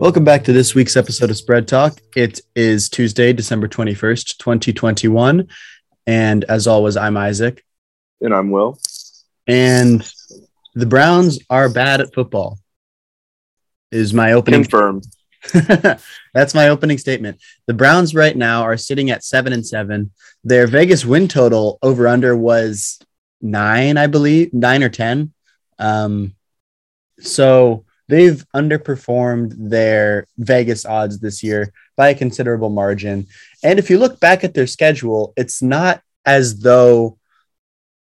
Welcome back to this week's episode of Spread Talk. It is Tuesday, December 21st, 2021. And as always, I'm Isaac. And I'm Will. And the Browns are bad at football, is my opening. Confirmed. That's my opening statement. The Browns right now are sitting at seven and seven. Their Vegas win total over under was nine, I believe, nine or 10. Um, so they've underperformed their Vegas odds this year by a considerable margin. And if you look back at their schedule, it's not as though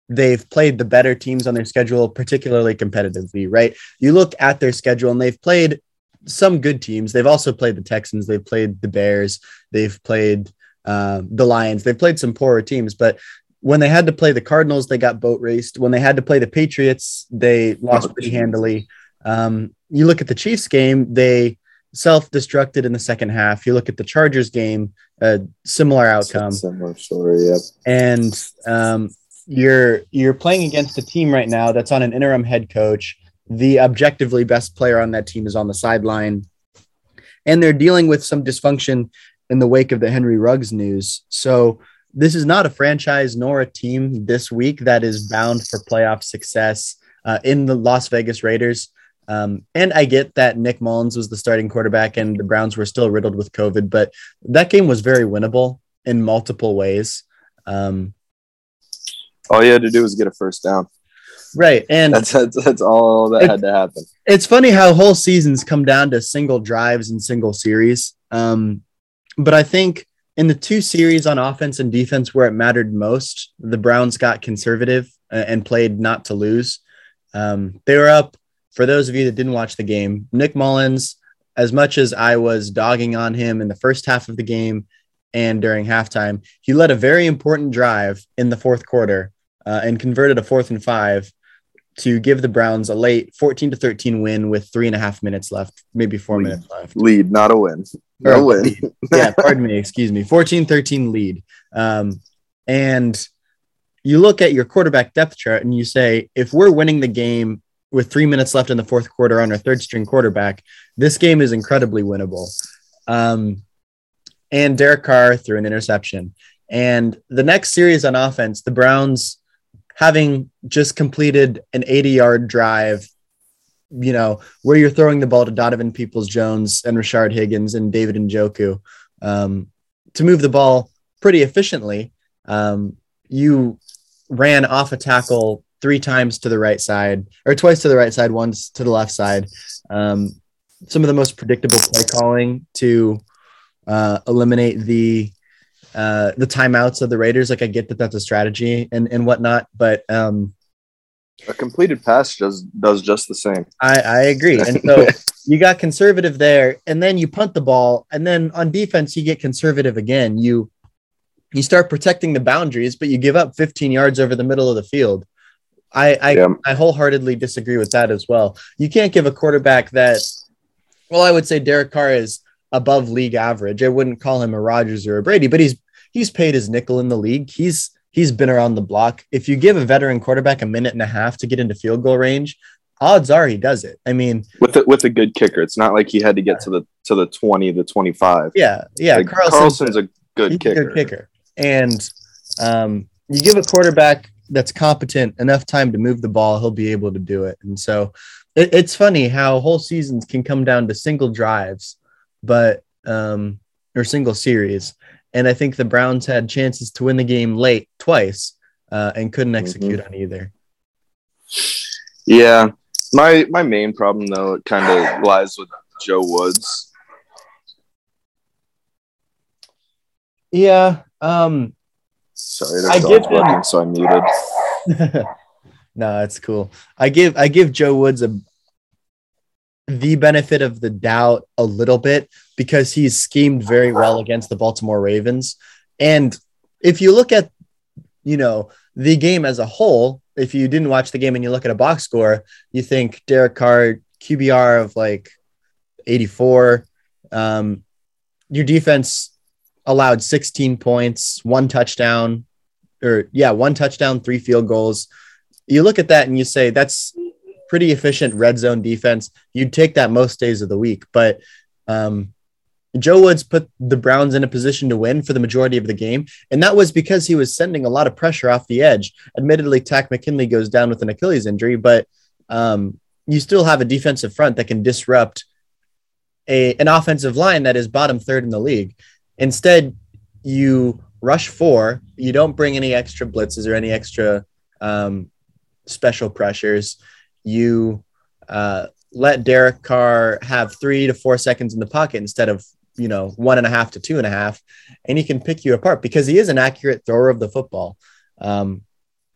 they've played the better teams on their schedule particularly competitively, right? You look at their schedule and they've played some good teams. They've also played the Texans, they've played the Bears, they've played uh, the Lions, they've played some poorer teams, but when they had to play the Cardinals, they got boat raced. When they had to play the Patriots, they lost pretty handily. Um, you look at the Chiefs game, they self-destructed in the second half. You look at the Chargers game, a similar outcome. Similar story, yep. And um, you're you're playing against a team right now that's on an interim head coach. The objectively best player on that team is on the sideline, and they're dealing with some dysfunction in the wake of the Henry Ruggs news. So this is not a franchise nor a team this week that is bound for playoff success uh, in the Las Vegas Raiders. Um, and I get that Nick Mullens was the starting quarterback and the Browns were still riddled with COVID, but that game was very winnable in multiple ways. Um, all you had to do was get a first down. Right. And that's, that's, that's all that had to happen. It's funny how whole seasons come down to single drives and single series. Um, but I think in the two series on offense and defense where it mattered most, the Browns got conservative uh, and played not to lose. Um, they were up. For those of you that didn't watch the game, Nick Mullens, as much as I was dogging on him in the first half of the game and during halftime, he led a very important drive in the fourth quarter uh, and converted a fourth and five to give the Browns a late 14 to 13 win with three and a half minutes left, maybe four lead. minutes left. Lead, not a win. No or, win. yeah, pardon me, excuse me. 14 13 lead. Um, and you look at your quarterback depth chart and you say, if we're winning the game with three minutes left in the fourth quarter on our third string quarterback, this game is incredibly winnable. Um, and Derek Carr threw an interception. And the next series on offense, the Browns having just completed an 80 yard drive, you know, where you're throwing the ball to Donovan Peoples Jones and Rashard Higgins and David Njoku um, to move the ball pretty efficiently. Um, you ran off a tackle three times to the right side or twice to the right side, once to the left side. Um, some of the most predictable play calling to uh, eliminate the uh, the timeouts of the Raiders. Like I get that that's a strategy and and whatnot, but um, a completed pass does does just the same. I, I agree. And so you got conservative there, and then you punt the ball, and then on defense you get conservative again. You you start protecting the boundaries, but you give up 15 yards over the middle of the field. I I, yeah. I wholeheartedly disagree with that as well. You can't give a quarterback that. Well, I would say Derek Carr is above league average. I wouldn't call him a Rodgers or a Brady, but he's he's paid his nickel in the league. He's he's been around the block. If you give a veteran quarterback a minute and a half to get into field goal range, odds are he does it. I mean, with a, with a good kicker, it's not like he had to get to the to the twenty, the twenty five. Yeah, yeah. Like Carlson's, Carlson's, a good kicker. A good kicker, and um, you give a quarterback that's competent enough time to move the ball, he'll be able to do it. And so, it, it's funny how whole seasons can come down to single drives, but um, or single series and I think the Browns had chances to win the game late twice uh, and couldn't execute mm-hmm. on either. Yeah, my my main problem though it kind of lies with Joe Woods. Yeah. Um, Sorry, I give him, so I muted. no, it's cool. I give I give Joe Woods a the benefit of the doubt a little bit because he's schemed very well against the Baltimore Ravens. And if you look at, you know, the game as a whole, if you didn't watch the game and you look at a box score, you think Derek Carr QBR of like 84. Um, your defense allowed 16 points, one touchdown, or yeah, one touchdown, three field goals. You look at that and you say that's pretty efficient red zone defense. You'd take that most days of the week, but Um, Joe Woods put the Browns in a position to win for the majority of the game, and that was because he was sending a lot of pressure off the edge. Admittedly, Takk McKinley goes down with an Achilles injury, but um, you still have a defensive front that can disrupt a an offensive line that is bottom third in the league. Instead, you rush four. You don't bring any extra blitzes or any extra um, special pressures. You uh, let Derek Carr have three to four seconds in the pocket instead of you know one and a half to two and a half, and he can pick you apart because he is an accurate thrower of the football. Um,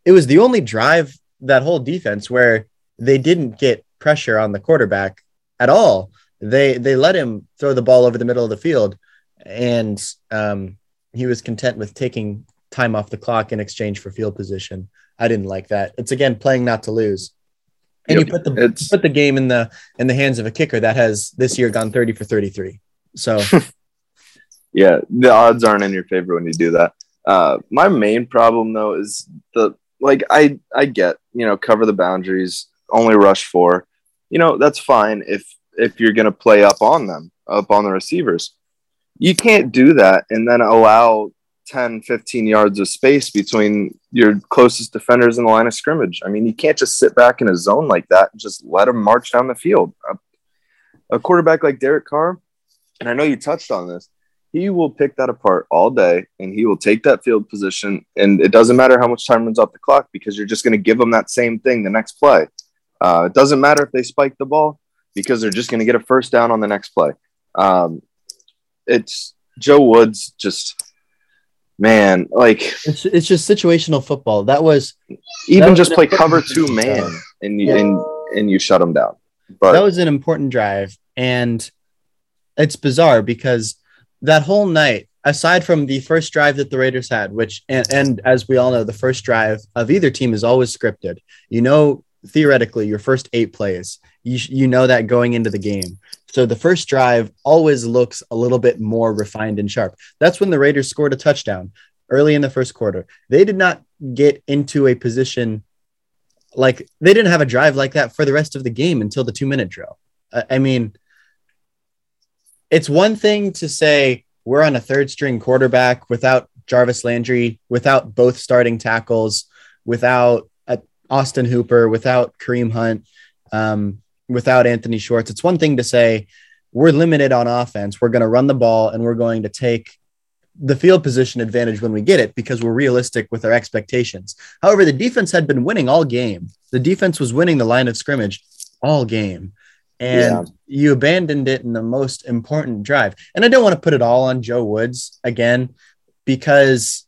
it was the only drive that whole defense where they didn't get pressure on the quarterback at all. They they let him throw the ball over the middle of the field, and um, he was content with taking time off the clock in exchange for field position. I didn't like that. It's again playing not to lose. And yep, you put the put the game in the in the hands of a kicker that has this year gone 30 for 33. So yeah, the odds aren't in your favor when you do that. Uh, my main problem though is the like I I get, you know, cover the boundaries, only rush four. You know, that's fine if if you're going to play up on them, up on the receivers. You can't do that and then allow 10, 15 yards of space between your closest defenders in the line of scrimmage. I mean, you can't just sit back in a zone like that and just let them march down the field. A, a quarterback like Derek Carr, and I know you touched on this, he will pick that apart all day and he will take that field position. And it doesn't matter how much time runs off the clock because you're just going to give them that same thing the next play. Uh, it doesn't matter if they spike the ball because they're just going to get a first down on the next play. Um, it's Joe Woods just man, like it's it's just situational football. That was even that was just play cover two man and you yeah. and and you shut them down. But that was an important drive, and it's bizarre because that whole night, aside from the first drive that the Raiders had, which and, and as we all know, the first drive of either team is always scripted. You know, theoretically, your first eight plays, you you know that going into the game. So the first drive always looks a little bit more refined and sharp. That's when the Raiders scored a touchdown early in the first quarter. They did not get into a position like they didn't have a drive like that for the rest of the game until the two minute drill. I mean, it's one thing to say we're on a third string quarterback without Jarvis Landry, without both starting tackles, without uh, Austin Hooper, without Kareem Hunt. Um, without Anthony Schwartz. It's one thing to say we're limited on offense. We're going to run the ball and we're going to take the field position advantage when we get it because we're realistic with our expectations. However, the defense had been winning all game. The defense was winning the line of scrimmage all game. And yeah. you abandoned it in the most important drive. And I don't want to put it all on Joe Woods again because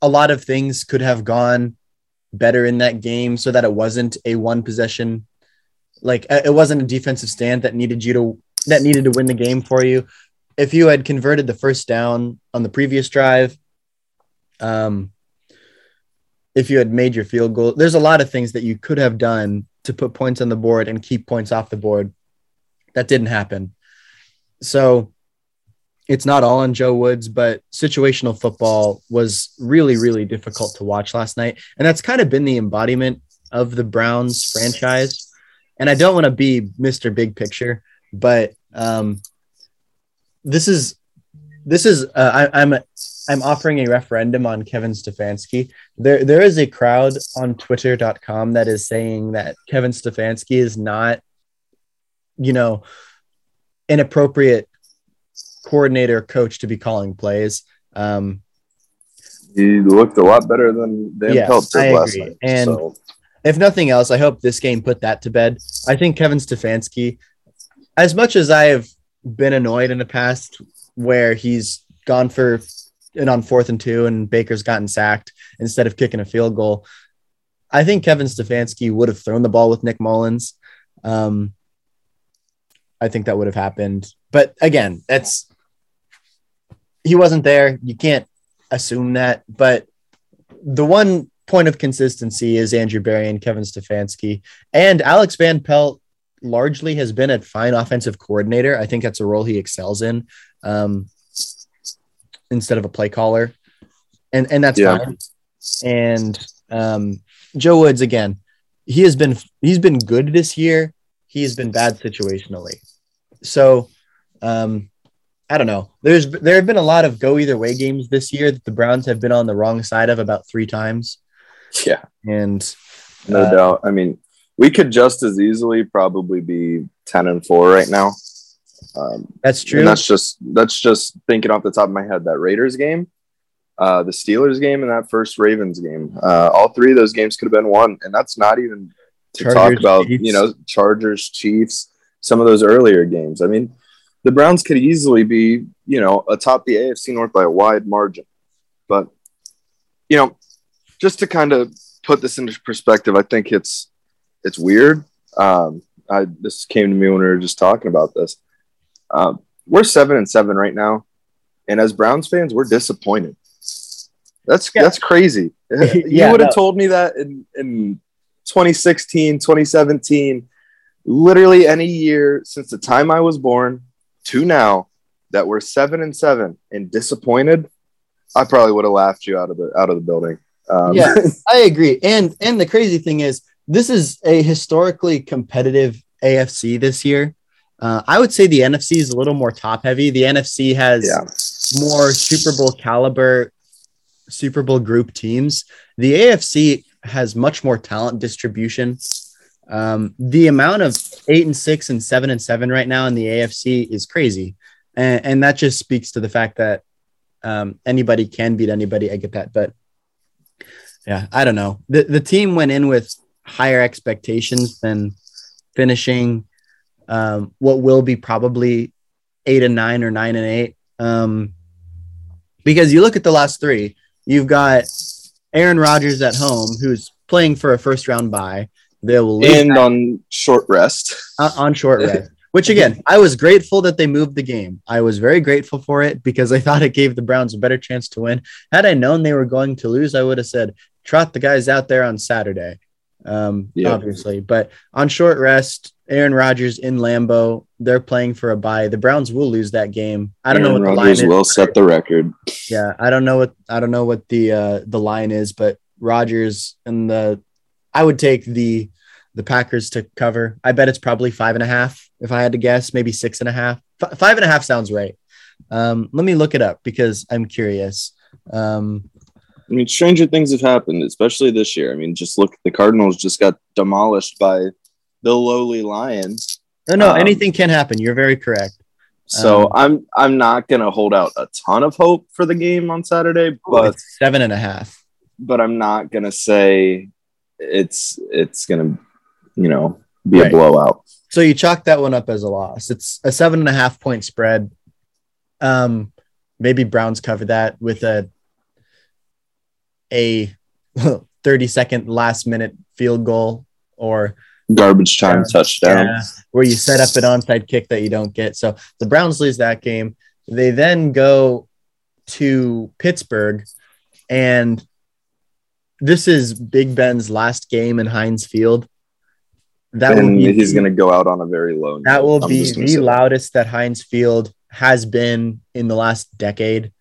a lot of things could have gone better in that game so that it wasn't a one possession like uh, it wasn't a defensive stand that needed you to that needed to win the game for you. If you had converted the first down on the previous drive um if you had made your field goal there's a lot of things that you could have done to put points on the board and keep points off the board. That didn't happen. So it's not all on Joe Woods, but situational football was really, really difficult to watch last night. And that's kind of been the embodiment of the Browns franchise. And I don't want to be Mr. Big Picture, but um, this is this is uh, I, I'm I'm offering a referendum on Kevin Stefanski. There there is a crowd on Twitter.com that is saying that Kevin Stefanski is not, you know, inappropriate coordinator coach to be calling plays. Um, he looked a lot better than Van yes, Pelt did last night. And so. if nothing else, I hope this game put that to bed. I think Kevin Stefanski, as much as I have been annoyed in the past where he's gone for and on fourth and two and Baker's gotten sacked instead of kicking a field goal. I think Kevin Stefanski would have thrown the ball with Nick Mullens. Um, I think that would have happened. But again, that's he wasn't there. You can't assume that. But the one point of consistency is Andrew Berry and Kevin Stefanski. And Alex Van Pelt largely has been a fine offensive coordinator. I think that's a role he excels in um, instead of a play caller. And, and that's yeah. fine. And um, Joe Woods, again, he has been he's been good this year. He has been bad situationally. so um, I don't know. There's there have been a lot of go either way games this year that the Browns have been on the wrong side of about three times. Yeah, and no uh, doubt. I mean, we could just as easily probably be ten and four right now. Um, that's true. And that's just that's just thinking off the top of my head. That Raiders game, uh, the Steelers game, and that first Ravens game. Uh, all three of those games could have been won, and that's not even to Chargers, talk about Chiefs. you know Chargers, Chiefs, some of those earlier games. I mean, the Browns could easily be you know atop the AFC North by a wide margin, but you know, just to kind of put this into perspective, I think it's it's weird. Um, I, this came to me when we were just talking about this. Um, we're seven and seven right now, and as Browns fans, we're disappointed. That's yeah. that's crazy. you yeah, would have no. told me that in, in 2016, 2017, literally any year since the time I was born to now that we're seven and seven and disappointed. I probably would have laughed you out of the out of the building. Um, yeah, I agree. And and the crazy thing is, this is a historically competitive AFC this year. Uh, I would say the NFC is a little more top heavy. The NFC has yeah. more Super Bowl caliber, Super Bowl group teams. The AFC has much more talent distribution. Um, the amount of eight and six and seven and seven right now in the AFC is crazy, and, and that just speaks to the fact that um, anybody can beat anybody. I get that, but yeah, I don't know. the The team went in with higher expectations than finishing um, what will be probably eight and nine or nine and eight. Um, because you look at the last three, you've got Aaron Rodgers at home, who's playing for a first round bye. They will end on short rest. Uh, on short rest. Which again, I was grateful that they moved the game. I was very grateful for it because I thought it gave the Browns a better chance to win. Had I known they were going to lose, I would have said, trot the guys out there on Saturday. Um, yeah. obviously, but on short rest, Aaron Rodgers in Lambeau. They're playing for a bye. The Browns will lose that game. I don't Aaron know what Rodgers the line will set the record. Yeah, I don't know what I don't know what the uh, the line is, but Rodgers and the I would take the the Packers to cover. I bet it's probably five and a half if I had to guess, maybe six and a half. F- five and a half sounds right. Um, let me look it up because I'm curious. Um, I mean, stranger things have happened, especially this year. I mean, just look, the Cardinals just got demolished by the lowly Lions. No, no, um, anything can happen. You're very correct. So um, I'm I'm not gonna hold out a ton of hope for the game on Saturday, but seven and a half. But I'm not gonna say it's it's gonna you know be right. a blowout. So you chalk that one up as a loss. It's a seven and a half point spread. Um, maybe Browns cover that with a a 30 second last minute field goal or garbage time uh, touchdown yeah, where you set up an onside kick that you don't get. So the Browns lose that game. They then go to Pittsburgh, and this is Big Ben's last game in Heinz Field. That and be, he's going to go out on a very low. That note. will I'm be the loudest that Heinz Field has been in the last decade.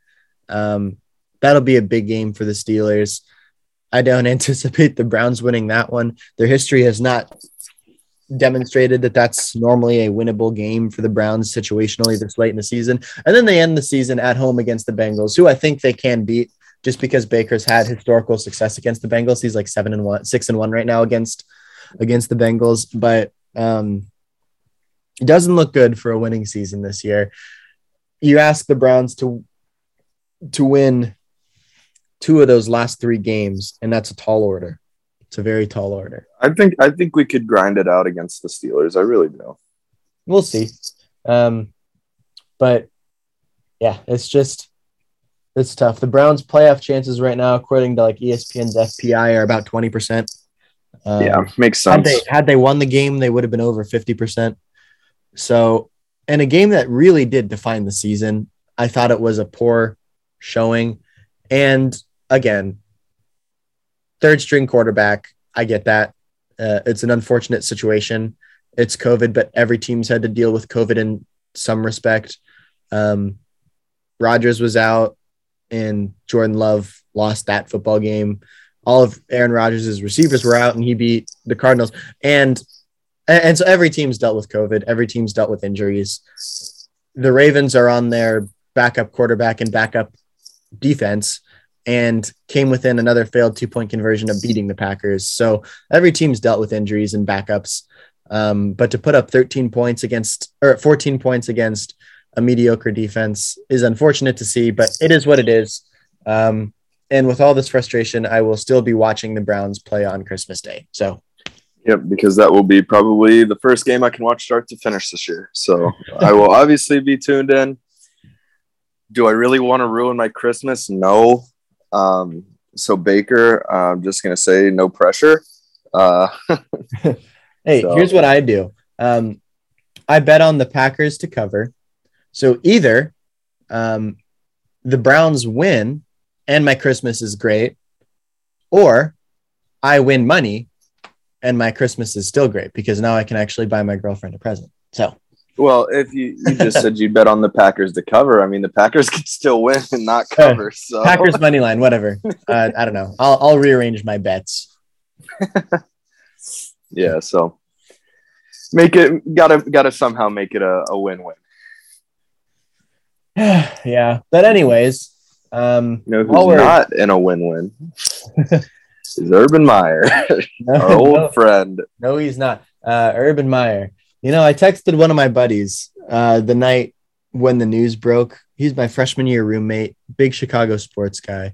Um, that'll be a big game for the Steelers. I don't anticipate the Browns winning that one. Their history has not demonstrated that that's normally a winnable game for the Browns situationally this late in the season. And then they end the season at home against the Bengals, who I think they can beat just because Baker's had historical success against the Bengals. He's like seven and one, six and one right now against against the Bengals, but um, it doesn't look good for a winning season this year. You ask the Browns to to win two of those last three games, and that's a tall order. It's a very tall order. I think I think we could grind it out against the Steelers. I really do. We'll see. Um, but yeah, it's just it's tough. The Browns' playoff chances right now, according to like ESPN's FPI, are about twenty percent. Um, yeah, makes sense. Had they, had they won the game, they would have been over fifty percent. So, in a game that really did define the season, I thought it was a poor showing. And again, third string quarterback. I get that. Uh, it's an unfortunate situation. It's COVID, but every team's had to deal with COVID in some respect. Um, Rodgers was out, and Jordan Love lost that football game. All of Aaron Rodgers' receivers were out, and he beat the Cardinals. And and, so every team's dealt with COVID. Every team's dealt with injuries. The Ravens are on their backup quarterback and backup defense and came within another failed two point conversion of beating the Packers. So every team's dealt with injuries and backups. Um, but to put up 13 points against or 14 points against a mediocre defense is unfortunate to see, but it is what it is. Um, and with all this frustration, I will still be watching the Browns play on Christmas Day. So, yep, because that will be probably the first game I can watch start to finish this year. So I will obviously be tuned in. Do I really want to ruin my Christmas? No. Um, so Baker, I'm just gonna say no pressure. Uh, hey, so. here's what I do. Um, I bet on the Packers to cover. So either um, the Browns win and my Christmas is great, or I win money and my Christmas is still great because now I can actually buy my girlfriend a present. So, well, if you, you just said you bet on the Packers to cover, I mean, the Packers could still win and not cover. So, Packers money line, whatever. Uh, I don't know. I'll, I'll rearrange my bets. yeah. So, make it, gotta, gotta somehow make it a, a win win. yeah. But anyways, um, you know who's not in a win-win is Urban Meyer, no, our old no, friend. No, he's not. Uh, Urban Meyer. You know, I texted one of my buddies uh, the night when the news broke. He's my freshman year roommate, big Chicago sports guy,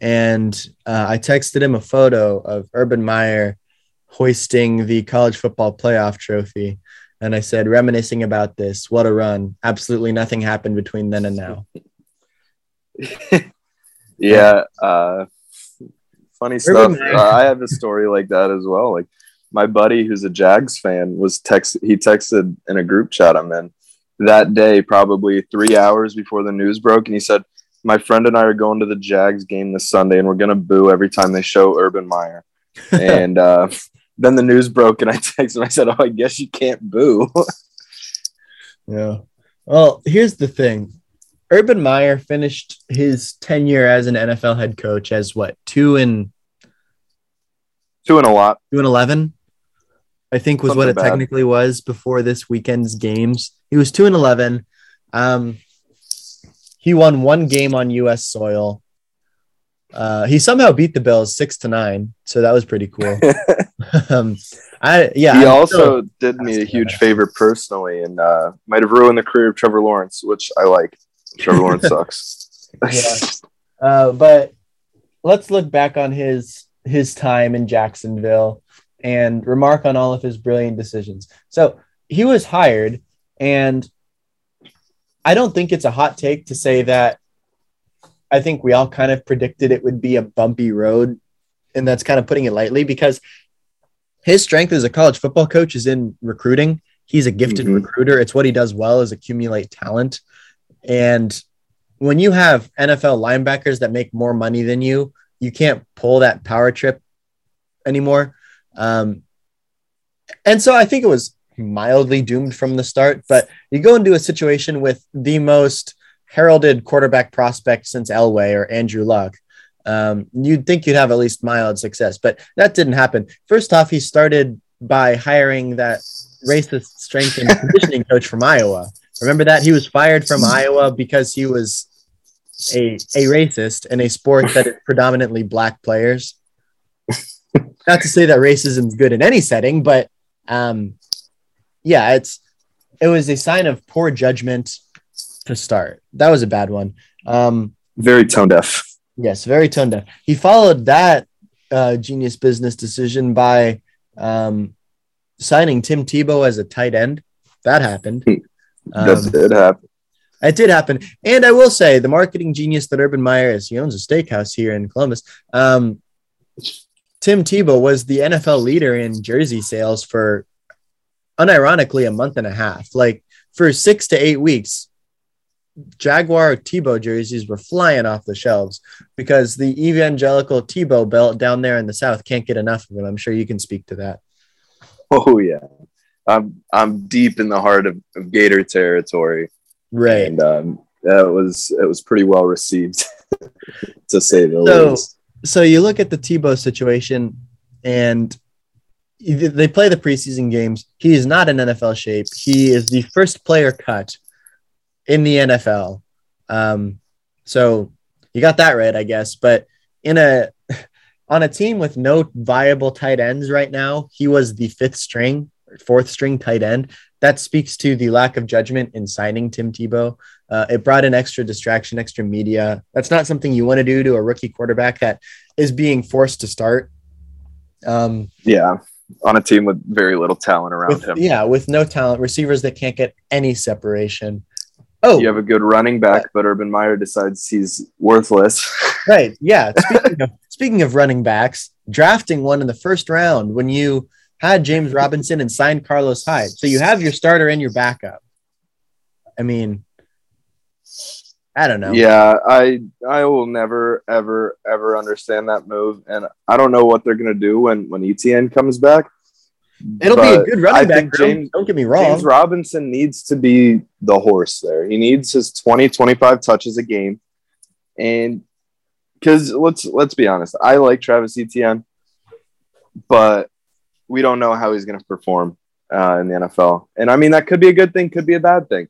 and uh, I texted him a photo of Urban Meyer hoisting the college football playoff trophy and I said, reminiscing about this, what a run. Absolutely nothing happened between then and now. yeah. Uh, funny stuff. Uh, I have a story like that as well. Like my buddy who's a Jags fan was text he texted in a group chat I'm in that day, probably three hours before the news broke, and he said, My friend and I are going to the Jags game this Sunday and we're gonna boo every time they show Urban Meyer. and uh then the news broke and I texted him. I said, "Oh, I guess you can't boo." yeah. Well, here's the thing. Urban Meyer finished his tenure as an NFL head coach as what two and two and a lot, two and eleven. I think was Something what it bad. technically was before this weekend's games. He was two and eleven. Um, he won one game on U.S. soil. Uh, he somehow beat the Bills six to nine, so that was pretty cool. um, I yeah. He I'm also did me a huge favor personally, and uh, might have ruined the career of Trevor Lawrence, which I like. Trevor Lawrence sucks. yeah, uh, but let's look back on his his time in Jacksonville and remark on all of his brilliant decisions. So he was hired, and I don't think it's a hot take to say that I think we all kind of predicted it would be a bumpy road. And that's kind of putting it lightly because his strength as a college football coach is in recruiting. He's a gifted mm-hmm. recruiter. It's what he does well is accumulate talent. And when you have NFL linebackers that make more money than you, you can't pull that power trip anymore. Um, and so I think it was mildly doomed from the start, but you go into a situation with the most heralded quarterback prospect since Elway or Andrew Luck. Um, you'd think you'd have at least mild success, but that didn't happen. First off, he started by hiring that racist strength and conditioning coach from Iowa. Remember that he was fired from Iowa because he was a a racist in a sport that is predominantly black players. Not to say that racism is good in any setting, but um, yeah, it's it was a sign of poor judgment to start. That was a bad one. Um, very tone deaf. Yes, very tone deaf. He followed that uh, genius business decision by um, signing Tim Tebow as a tight end. That happened. Um, that did happen. It did happen. And I will say, the marketing genius that Urban Meyer is, he owns a steakhouse here in Columbus. Um, Tim Tebow was the NFL leader in jersey sales for unironically a month and a half. Like for six to eight weeks, Jaguar Tebow jerseys were flying off the shelves because the evangelical Tebow belt down there in the South can't get enough of it. I'm sure you can speak to that. Oh yeah, I'm I'm deep in the heart of, of Gator territory, right? And um, that was it was pretty well received, to say the so, least. So you look at the Tebow situation, and they play the preseason games. He is not in NFL shape. He is the first player cut in the NFL. Um, so you got that right, I guess. But in a on a team with no viable tight ends right now, he was the fifth string, fourth string tight end. That speaks to the lack of judgment in signing Tim Tebow. Uh, it brought an extra distraction, extra media. That's not something you want to do to a rookie quarterback that is being forced to start. Um, yeah, on a team with very little talent around with, him. Yeah, with no talent, receivers that can't get any separation. Oh, you have a good running back, but Urban Meyer decides he's worthless. right. Yeah. Speaking of speaking of running backs, drafting one in the first round when you had James Robinson and signed Carlos Hyde, so you have your starter and your backup. I mean, I don't know. Yeah, I I will never ever ever understand that move, and I don't know what they're gonna do when when Etienne comes back. It'll be a good running back. James, don't get me wrong. James Robinson needs to be the horse there. He needs his 20, 25 touches a game. And because let's let's be honest, I like Travis Etienne, but we don't know how he's going to perform uh, in the NFL. And I mean, that could be a good thing, could be a bad thing.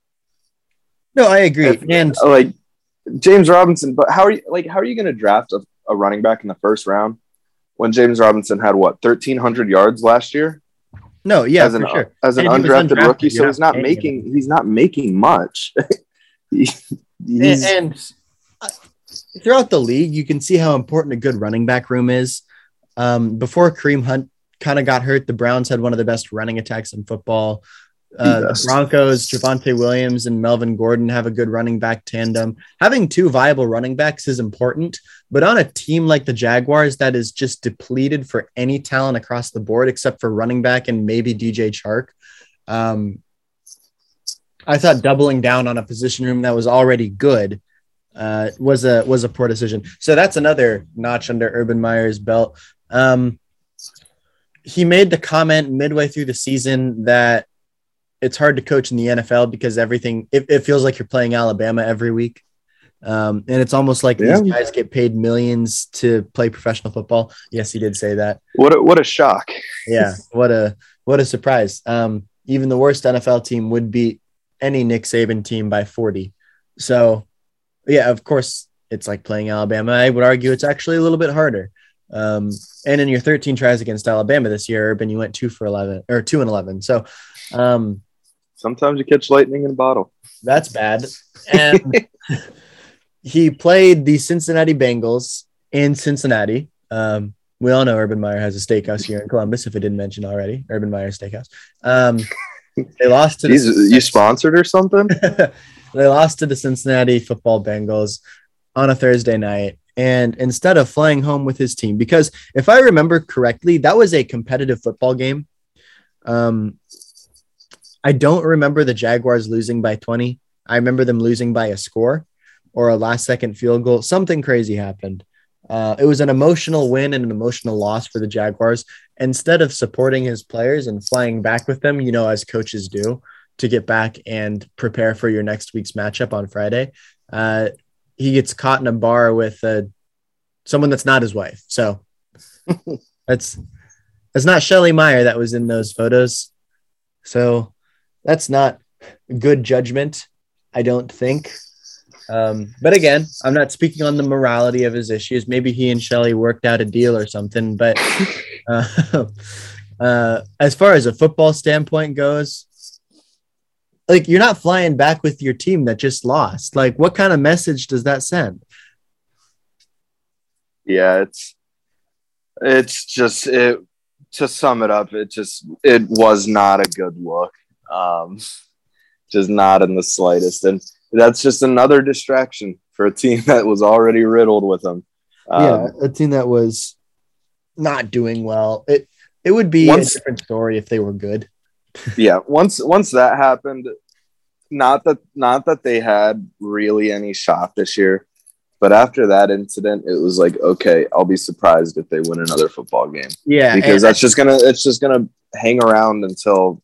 No, I agree. If, and like James Robinson, but how are you like how are you going to draft a, a running back in the first round when James Robinson had what 1300 yards last year? No, yeah, as an, sure. as an undrafted, undrafted, rookie, so he's not making he's not making much. he, and, and uh, throughout the league, you can see how important a good running back room is. Um, before Kareem Hunt kind of got hurt, the Browns had one of the best running attacks in football. Uh, the Broncos, Javonte Williams and Melvin Gordon have a good running back tandem. Having two viable running backs is important, but on a team like the Jaguars that is just depleted for any talent across the board except for running back and maybe DJ Chark, um, I thought doubling down on a position room that was already good uh, was a was a poor decision. So that's another notch under Urban Meyer's belt. Um, he made the comment midway through the season that it's hard to coach in the NFL because everything it, it feels like you're playing Alabama every week. Um, and it's almost like yeah. these guys get paid millions to play professional football. Yes, he did say that. What a, what a shock! yeah, what a what a surprise. Um, even the worst NFL team would beat any Nick Saban team by 40. So, yeah, of course, it's like playing Alabama. I would argue it's actually a little bit harder. Um, and in your 13 tries against Alabama this year, Urban, you went two for 11 or two and 11. So, um, sometimes you catch lightning in a bottle. That's bad. And he played the Cincinnati Bengals in Cincinnati. Um, we all know Urban Meyer has a steakhouse here in Columbus. If I didn't mention already, Urban Meyer Steakhouse. Um, they lost to the you sponsored or something. they lost to the Cincinnati Football Bengals on a Thursday night, and instead of flying home with his team, because if I remember correctly, that was a competitive football game. Um, I don't remember the Jaguars losing by 20. I remember them losing by a score or a last second field goal. Something crazy happened. Uh, it was an emotional win and an emotional loss for the Jaguars. Instead of supporting his players and flying back with them, you know, as coaches do to get back and prepare for your next week's matchup on Friday, uh, he gets caught in a bar with uh, someone that's not his wife. So that's that's not Shelly Meyer that was in those photos. So that's not good judgment, I don't think. Um, but again, I'm not speaking on the morality of his issues. Maybe he and Shelly worked out a deal or something. But uh, uh, as far as a football standpoint goes, like you're not flying back with your team that just lost. Like, what kind of message does that send? Yeah, it's it's just it. To sum it up, it just it was not a good look. Um, just not in the slightest. And that's just another distraction for a team that was already riddled with them. Um, yeah, a team that was not doing well. It it would be once, a different story if they were good. yeah, once once that happened, not that not that they had really any shot this year, but after that incident, it was like, okay, I'll be surprised if they win another football game. Yeah, because that's just gonna it's just gonna hang around until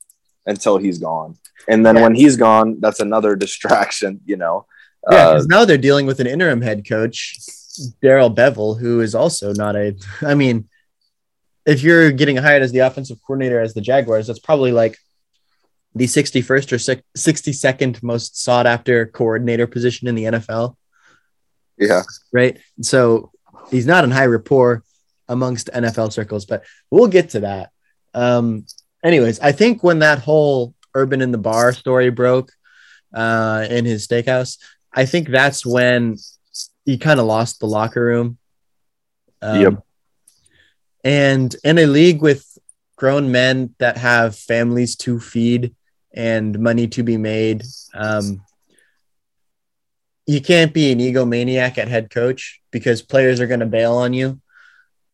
until he's gone. And then yeah. when he's gone, that's another distraction, you know. Yeah, because uh, now they're dealing with an interim head coach, Darrell Bevell, who is also not a. I mean, if you're getting hired as the offensive coordinator as the Jaguars, that's probably like the 61st or 62nd most sought after coordinator position in the NFL. Yeah. Right. So he's not in high rapport amongst NFL circles, but we'll get to that. Um, anyways, I think when that whole Urban in the bar story broke uh, in his steakhouse, I think that's when he kind of lost the locker room. Um, Yep. And in a league with grown men that have families to feed and money to be made, um, you can't be an egomaniac at head coach because players are going to bail on you.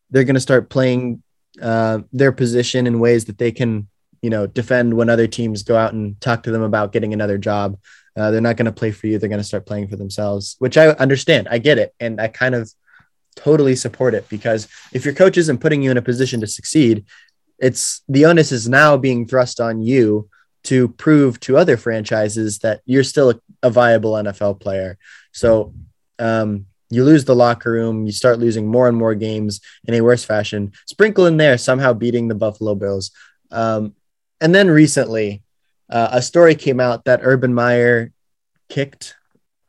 They're going to start playing uh, their position in ways that they can, you know, defend when other teams go out and talk to them about getting another job. Uh, they're not going to play for you. They're going to start playing for themselves, which I understand. I get it. And I kind of totally support it because if your coach isn't putting you in a position to succeed, it's the onus is now being thrust on you to prove to other franchises that you're still a, a viable NFL player. So um, you lose the locker room, you start losing more and more games in a worse fashion. Sprinkle in there somehow beating the Buffalo Bills. Um, and then recently, uh, a story came out that Urban Meyer kicked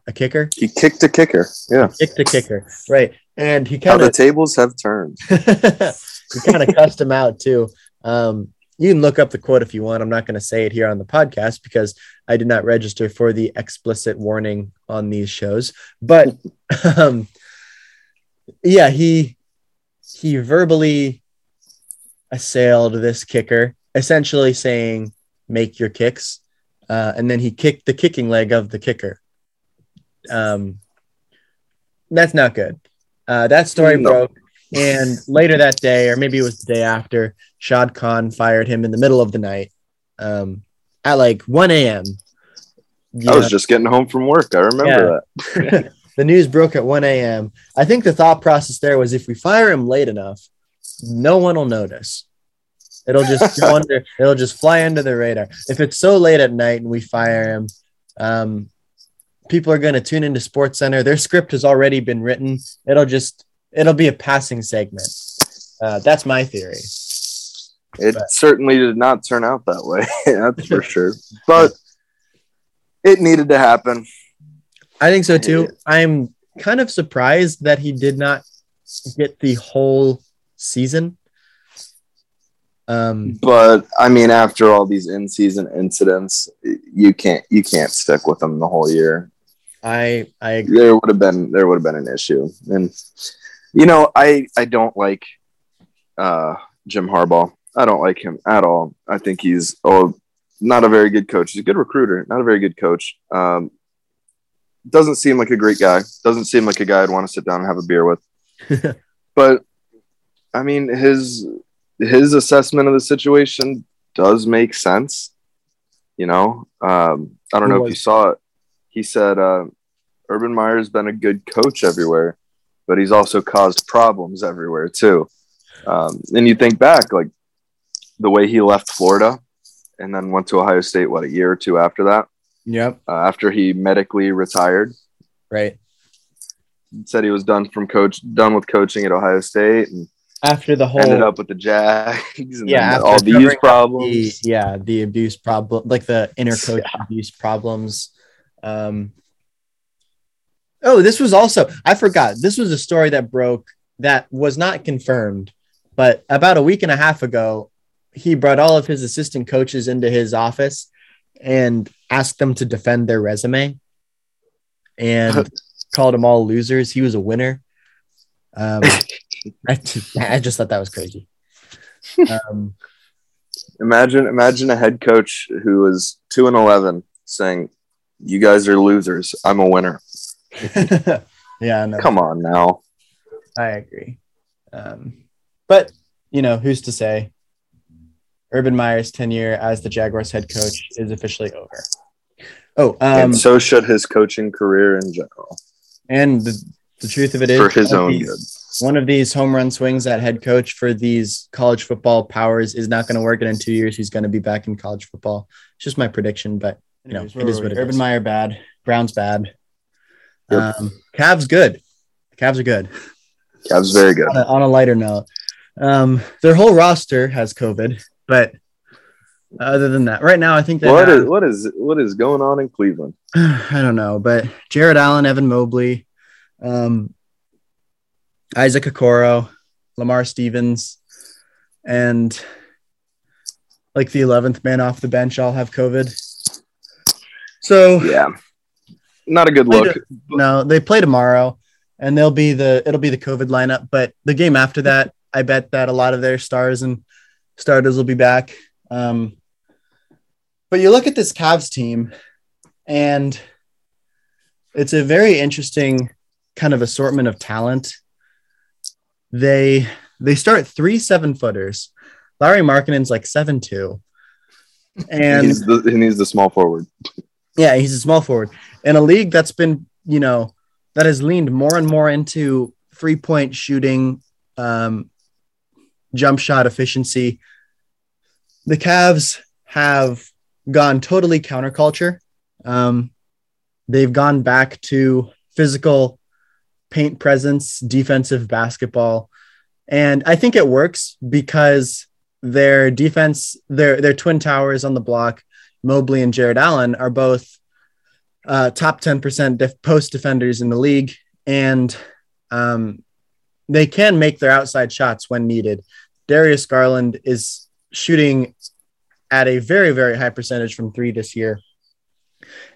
a kicker, He kicked a kicker. Yeah. kicked a kicker, right? And he kind the of tables have turned. he kind of cussed him out too. Um, you can look up the quote if you want. I'm not going to say it here on the podcast because I did not register for the explicit warning on these shows. But um, yeah, he he verbally assailed this kicker, essentially saying, "Make your kicks," uh, and then he kicked the kicking leg of the kicker. Um, that's not good. Uh, that story No. broke, and later that day, or maybe it was the day after, Shad Khan fired him in the middle of the night um, at like 1 a.m. I was just getting home from work. I remember that. the news broke at 1 a.m. I think the thought process there was if we fire him late enough, no one will notice. It'll just go under, it'll just fly under the radar. If it's so late at night and we fire him, um, people are going to tune into SportsCenter. Their script has already been written. It'll just, it'll be a passing segment. Uh, that's my theory. It But- certainly did not turn out that way. That's for sure. But it needed to happen. I think so too. I'm kind of surprised that he did not get the whole season. Um, But I mean, after all these in-season incidents, you can't you can't stick with them the whole year. I I agree. There would have been there would have been an issue, and you know, I I don't like uh, Jim Harbaugh. I don't like him at all. I think he's oh not a very good coach. He's a good recruiter, not a very good coach. Um, doesn't seem like a great guy. Doesn't seem like a guy I'd want to sit down and have a beer with. but I mean, his his assessment of the situation does make sense. You know, um, I don't Who know if you saw it. He said, uh, "Urban Meyer's been a good coach everywhere, but he's also caused problems everywhere too." Um, and you think back, like the way he left Florida and then went to Ohio State, what a year or two after that, Yep. uh, after he medically retired Right. said he was done from coach done with coaching at Ohio State and After the whole ended up with the Jags and Yeah, all covering these problems. the, yeah, the abuse problem, like the intercoach abuse problems. Um, oh, this was also I forgot. This was a story that broke that was not confirmed, but about a week and a half ago, he brought all of his assistant coaches into his office and asked them to defend their resume, and called them all losers. He was a winner. Um, I, just, I just thought that was crazy. Um, Imagine imagine a head coach who was two and eleven saying, "You guys are losers. I'm a winner." yeah, no, Come on now. I agree. Um, but you know, who's to say? Urban Meyer's tenure as the Jaguars head coach is officially over. Oh, um, and so should his coaching career in general and the, the truth of it is, for his one of own these- good. one of these home run swings at head coach for these college football powers is not going to work. And in two years, he's going to be back in college football. It's just my prediction, but you know, Anyways, it is what were it we? is. Urban Meyer bad. Browns bad. Yep. Um, Cavs good. Cavs are good. Cavs very good. on a, on a lighter note, Um, their whole roster has COVID, but other than that, right now I think that what is what is what is going on in Cleveland? I don't know, but Jarrett Allen, Evan Mobley, um, Isaac Okoro, Lamar Stevens, and like the eleventh man off the bench all have COVID. So yeah, not a good look. To, no, they play tomorrow, and they'll be the it'll be the COVID lineup. But the game after that, I bet that a lot of their stars and starters will be back. Um, but you look at this Cavs team, and it's a very interesting kind of assortment of talent. They they start three seven footers. Lauri Markkanen's like seven two, and he's the, and he's the small forward. Yeah, he's a small forward in a league that's been you know that has leaned more and more into three point shooting, um, jump shot efficiency. The Cavs have gone totally counterculture. Um, they've gone back to physical paint presence, defensive basketball. And I think it works because their defense, their their twin towers on the block, Mobley and Jarrett Allen, are both uh, top 10% def- post defenders in the league. And um, they can make their outside shots when needed. Darius Garland is shooting at a very, very high percentage from three this year.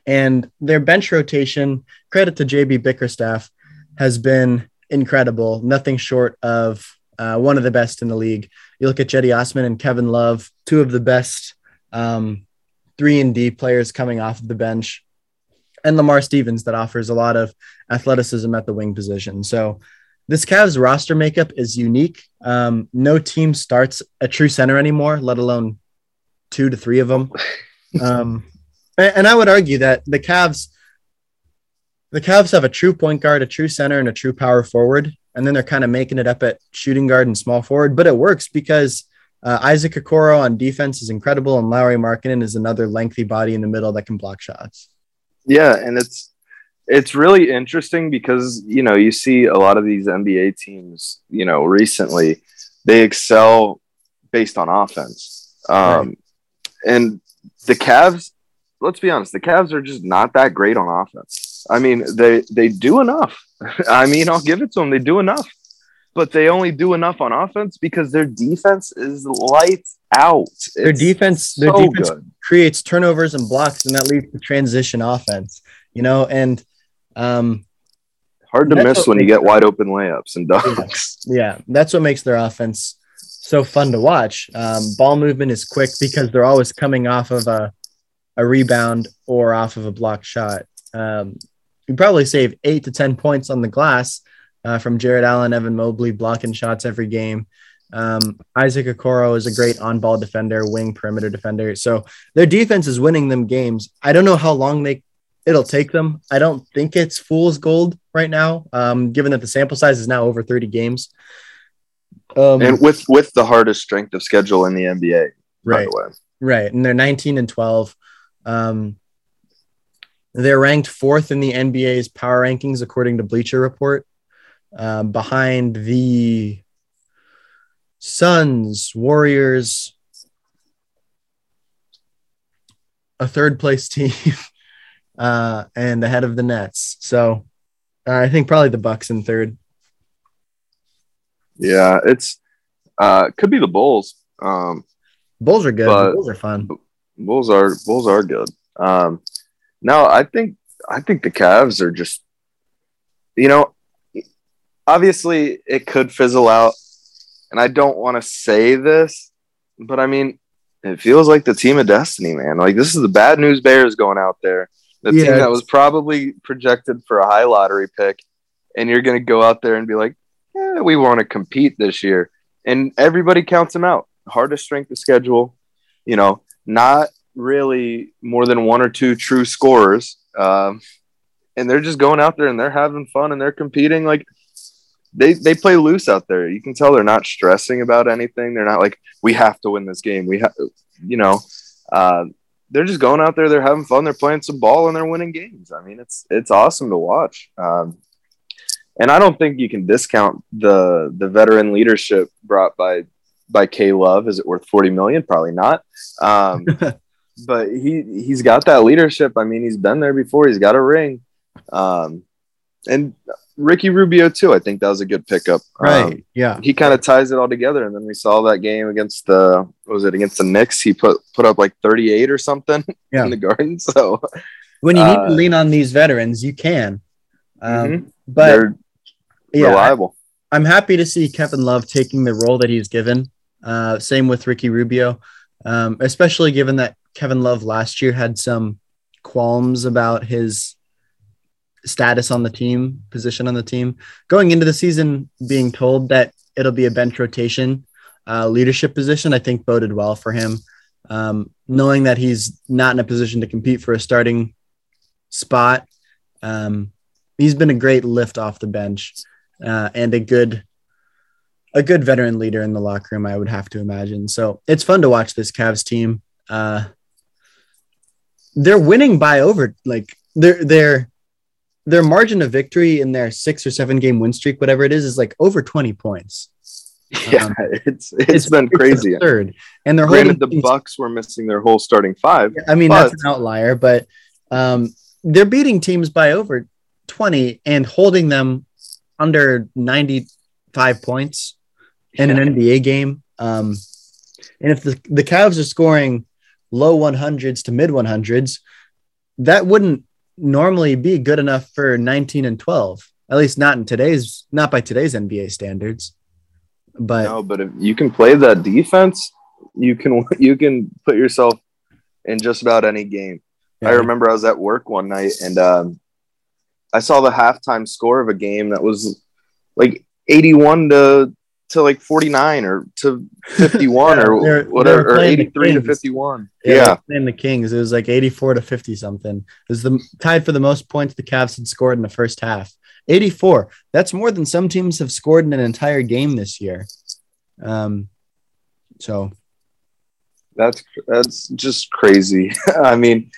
And their bench rotation, credit to JB Bickerstaff, has been incredible. Nothing short of uh, one of the best in the league. You look at Cedi Osman and Kevin Love, two of the best um, three and D players coming off of the bench, and Lamar Stevens that offers a lot of athleticism at the wing position. So this Cavs roster makeup is unique. Um, no team starts a true center anymore, let alone two to three of them. Um, and I would argue that the Cavs, the Cavs have a true point guard, a true center, and a true power forward, and then they're kind of making it up at shooting guard and small forward. But it works because uh, Isaac Okoro on defense is incredible, and Lauri Markkanen is another lengthy body in the middle that can block shots. Yeah, and it's it's really interesting because you know you see a lot of these NBA teams, you know, recently they excel based on offense. Um, right. And the Cavs, let's be honest, the Cavs are just not that great on offense. I mean, they they do enough. I mean, I'll give it to them. They do enough, but they only do enough on offense because their defense is lights out. It's their defense, their so defense good. creates turnovers and blocks, and that leads to transition offense. You know, and um, hard to miss when you get wide open layups and dunks. Yeah, yeah, that's what makes their offense so fun to watch. Um, ball movement is quick because they're always coming off of a, a rebound or off of a block shot. Um, you probably save eight to 10 points on the glass uh, from Jarrett Allen, Evan Mobley blocking shots every game. Um, Isaac Okoro is a great on ball defender, wing perimeter defender. So their defense is winning them games. I don't know how long they it'll take them. I don't think it's fool's gold right now, um, given that the sample size is now over 30 games. Um, and with with the hardest strength of schedule in the NBA, right? Right, and they're 19 and 12. Um, they're ranked fourth in the NBA's power rankings according to Bleacher Report, um, behind the Suns, Warriors, a third place team, uh, and ahead of the Nets. So uh, I think probably the Bucks in third. Yeah, it's uh could be the Bulls. Um Bulls are good. Bulls are fun. Bulls are Bulls are good. Um no, I think I think the Cavs are just you know obviously it could fizzle out and I don't want to say this, but I mean it feels like the team of destiny, man. Like this is the bad news bears going out there. The yeah, team that was probably projected for a high lottery pick and you're going to go out there and be like, yeah, we want to compete this year. And everybody counts them out. Hardest strength of schedule, you know, not really more than one or two true scorers. Um, and they're just going out there and they're having fun and they're competing. Like they, they play loose out there. You can tell they're not stressing about anything. They're not like, we have to win this game. We have, you know, uh, they're just going out there. They're having fun. They're playing some ball and they're winning games. I mean, it's, it's awesome to watch. Um, and I don't think you can discount the the veteran leadership brought by by K Love. Is it worth forty million? Probably not. Um, but he he's got that leadership. I mean, he's been there before. He's got a ring, um, and Ricky Rubio too. I think that was a good pickup. Right. Um, yeah. he kind of ties it all together. And then we saw that game against the what was it against the Knicks? He put put up like thirty eight or something Yeah. in the Garden. So When you need uh, to lean on these veterans, you can. Um, Mhm. But they're yeah, reliable. I'm happy to see Kevin Love taking the role that he's given. Uh, same with Ricky Rubio, um, especially given that Kevin Love last year had some qualms about his status on the team, position on the team. Going into the season, being told that it'll be a bench rotation uh, leadership position, I think boded well for him. Um, knowing that he's not in a position to compete for a starting spot, um, he's been a great lift off the bench uh, and a good a good veteran leader in the locker room, I would have to imagine. So it's fun to watch this Cavs team. Uh, they're winning by over like their their their margin of victory in their six or seven game win streak, whatever it is, is like over twenty points. Yeah, Um, it's it's been crazy. absurd. And they're Granted, the teams- Bucks were missing their whole starting five. I mean, but- that's an outlier, but um, they're beating teams by over 20 and holding them under 95 points in an NBA game. Um, and if the, the Cavs are scoring low 100s to mid 100s, that wouldn't normally be good enough for 19 and 12, at least not in today's, not by today's NBA standards. But No, but if you can play that defense, you can you can put yourself in just about any game. I remember I was at work one night and um, I saw the halftime score of a game that was like 81 to to like 49 or to 51 Yeah, or they're- whatever they're or 83 to 51. Yeah, Yeah. in the Kings, it was like 84 to 50 something. It was the tied for the most points the Cavs had scored in the first half. 84. That's more than some teams have scored in an entire game this year. Um, so That's that's just crazy. I mean,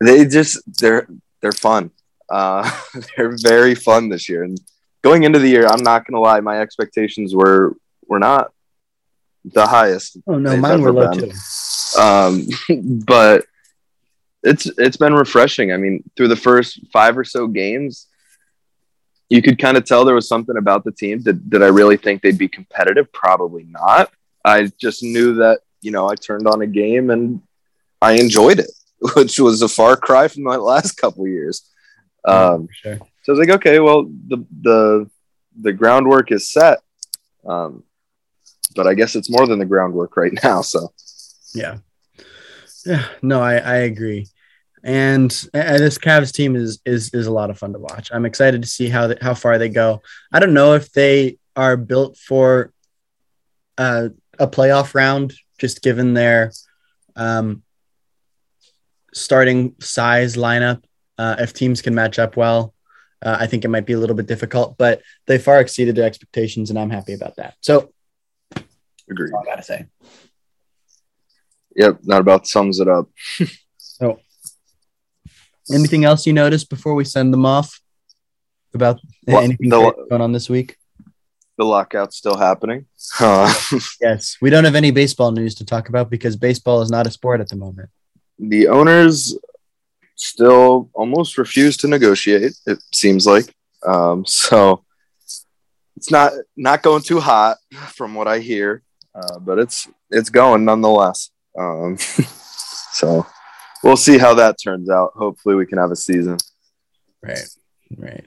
they just they're they're fun. Uh, they're very fun this year. And going into the year, I'm not gonna lie, my expectations were were not the highest. oh no, mine were low been. too. Um, but it's it's been refreshing. I mean, through the first five or so games, you could kind of tell there was something about the team. Did did I really think they'd be competitive? Probably not. I just knew that you know I turned on a game and I enjoyed it, which was a far cry from my last couple years. Um, For sure. So I was like, okay, well the the the groundwork is set. Um, but I guess it's more than the groundwork right now. So Yeah. Yeah, no, I, I agree. And uh, this Cavs team is is is a lot of fun to watch. I'm excited to see how th- how far they go. I don't know if they are built for uh, a playoff round, just given their um, starting size lineup. Uh, if teams can match up well, uh, I think it might be a little bit difficult, but they far exceeded their expectations, and I'm happy about that. So, agree. I gotta say. Yep, that about sums it up. So, anything else you noticed before we send them off about Well, anything the- going on this week? The lockout's still happening. Uh, Yes, we don't have any baseball news to talk about because baseball is not a sport at the moment. the owners still almost refuse to negotiate. It seems like um, so. It's not not going too hot from what I hear, uh, but it's it's going nonetheless. Um, so we'll see how that turns out. Hopefully, we can have a season. Right, right.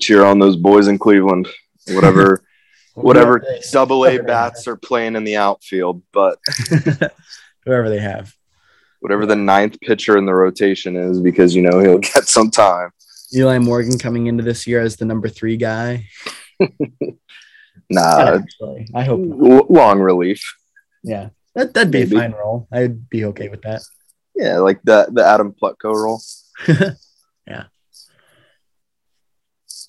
Cheer on those boys in Cleveland. Whatever whatever Whoever double A bats are playing in the outfield, but whoever they have. Whatever the ninth pitcher in the rotation is, because you know he'll get some time. Eli Morgan coming into this year as the number three guy. Nah, actually. I hope. Not. l- long relief. Yeah, that that'd be Maybe. a fine role. I'd be okay with that. Yeah, like the the Adam Plutko role. Yeah.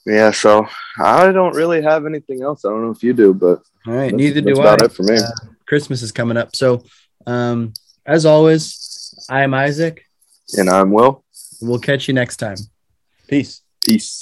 Yeah, so I don't really have anything else. I don't know if you do, but All right, that's, neither that's do about I. it for me. Uh, Christmas is coming up, so um, as always, I am Isaac. And I'm Will. We'll catch you next time. Peace. Peace.